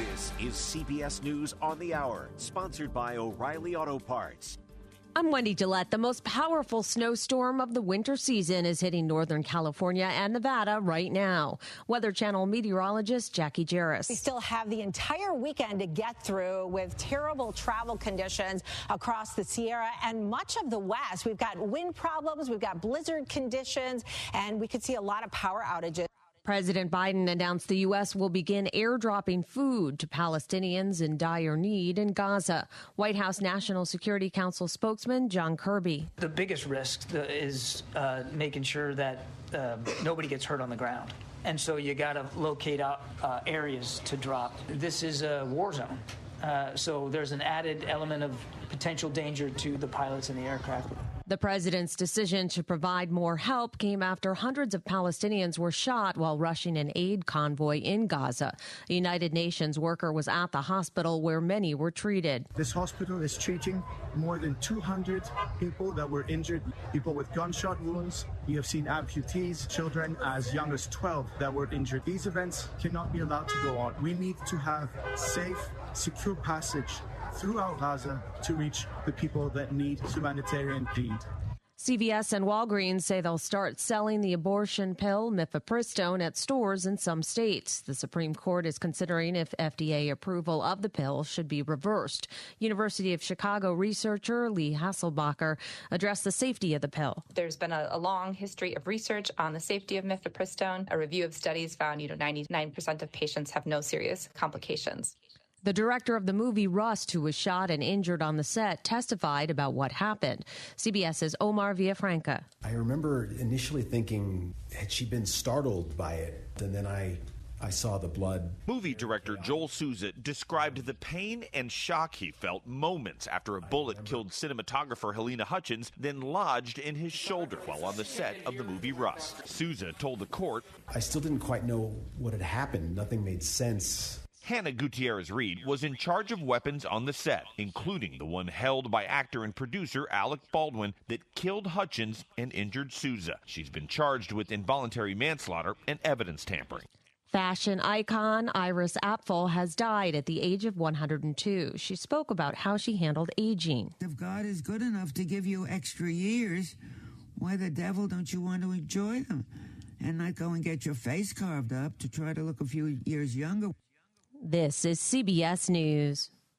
This is CBS News on the Hour, sponsored by O'Reilly Auto Parts. I'm Wendy Gillette. The most powerful snowstorm of the winter season is hitting Northern California and Nevada right now. Weather Channel meteorologist Jacqui Jeras. We still have the entire weekend to get through with terrible travel conditions across the Sierra and much of the West. We've got wind problems, we've got blizzard conditions, and we could see a lot of power outages. President Biden announced the U.S. will begin airdropping food to Palestinians in dire need in Gaza. White House National Security Council spokesman John Kirby. The biggest risk is uh, making sure that uh, nobody gets hurt on the ground. And so you got to locate out uh, areas to drop. This is a war zone. Uh, so there's an added element of potential danger to the pilots and the aircraft. The president's decision to provide more help came after hundreds of Palestinians were shot while rushing an aid convoy in Gaza. A United Nations worker was at the hospital where many were treated. This hospital is treating more than 200 people that were injured, people with gunshot wounds. You have seen amputees, children as young as 12 that were injured. These events cannot be allowed to go on. We need to have safe, secure passage throughout Gaza to reach the people that need humanitarian aid. CVS and Walgreens say they'll start selling the abortion pill mifepristone at stores in some states. The Supreme Court is considering if FDA approval of the pill should be reversed. University of Chicago researcher Lee Hasselbacher addressed the safety of the pill. There's been a, a long history of research on the safety of mifepristone. A review of studies found, you know, 99% of patients have no serious complications. The director of the movie Rust, who was shot and injured on the set, testified about what happened. CBS's Omar Villafranca. I remember initially thinking, had she been startled by it? And then I I saw the blood. Movie director Joel Souza described the pain and shock he felt moments after a bullet killed cinematographer Halyna Hutchins, then lodged in his shoulder while on the set of the movie Rust. Souza told the court, I still didn't quite know what had happened. Nothing made sense. Hannah Gutierrez Reed was in charge of weapons on the set, including the one held by actor and producer Alec Baldwin that killed Hutchins and injured Souza. She's been charged with involuntary manslaughter and evidence tampering. Fashion icon Iris Apfel has died at the age of 102. She spoke about how she handled aging. If God is good enough to give you extra years, why the devil don't you want to enjoy them and not go and get your face carved up to try to look a few years younger? This is CBS News.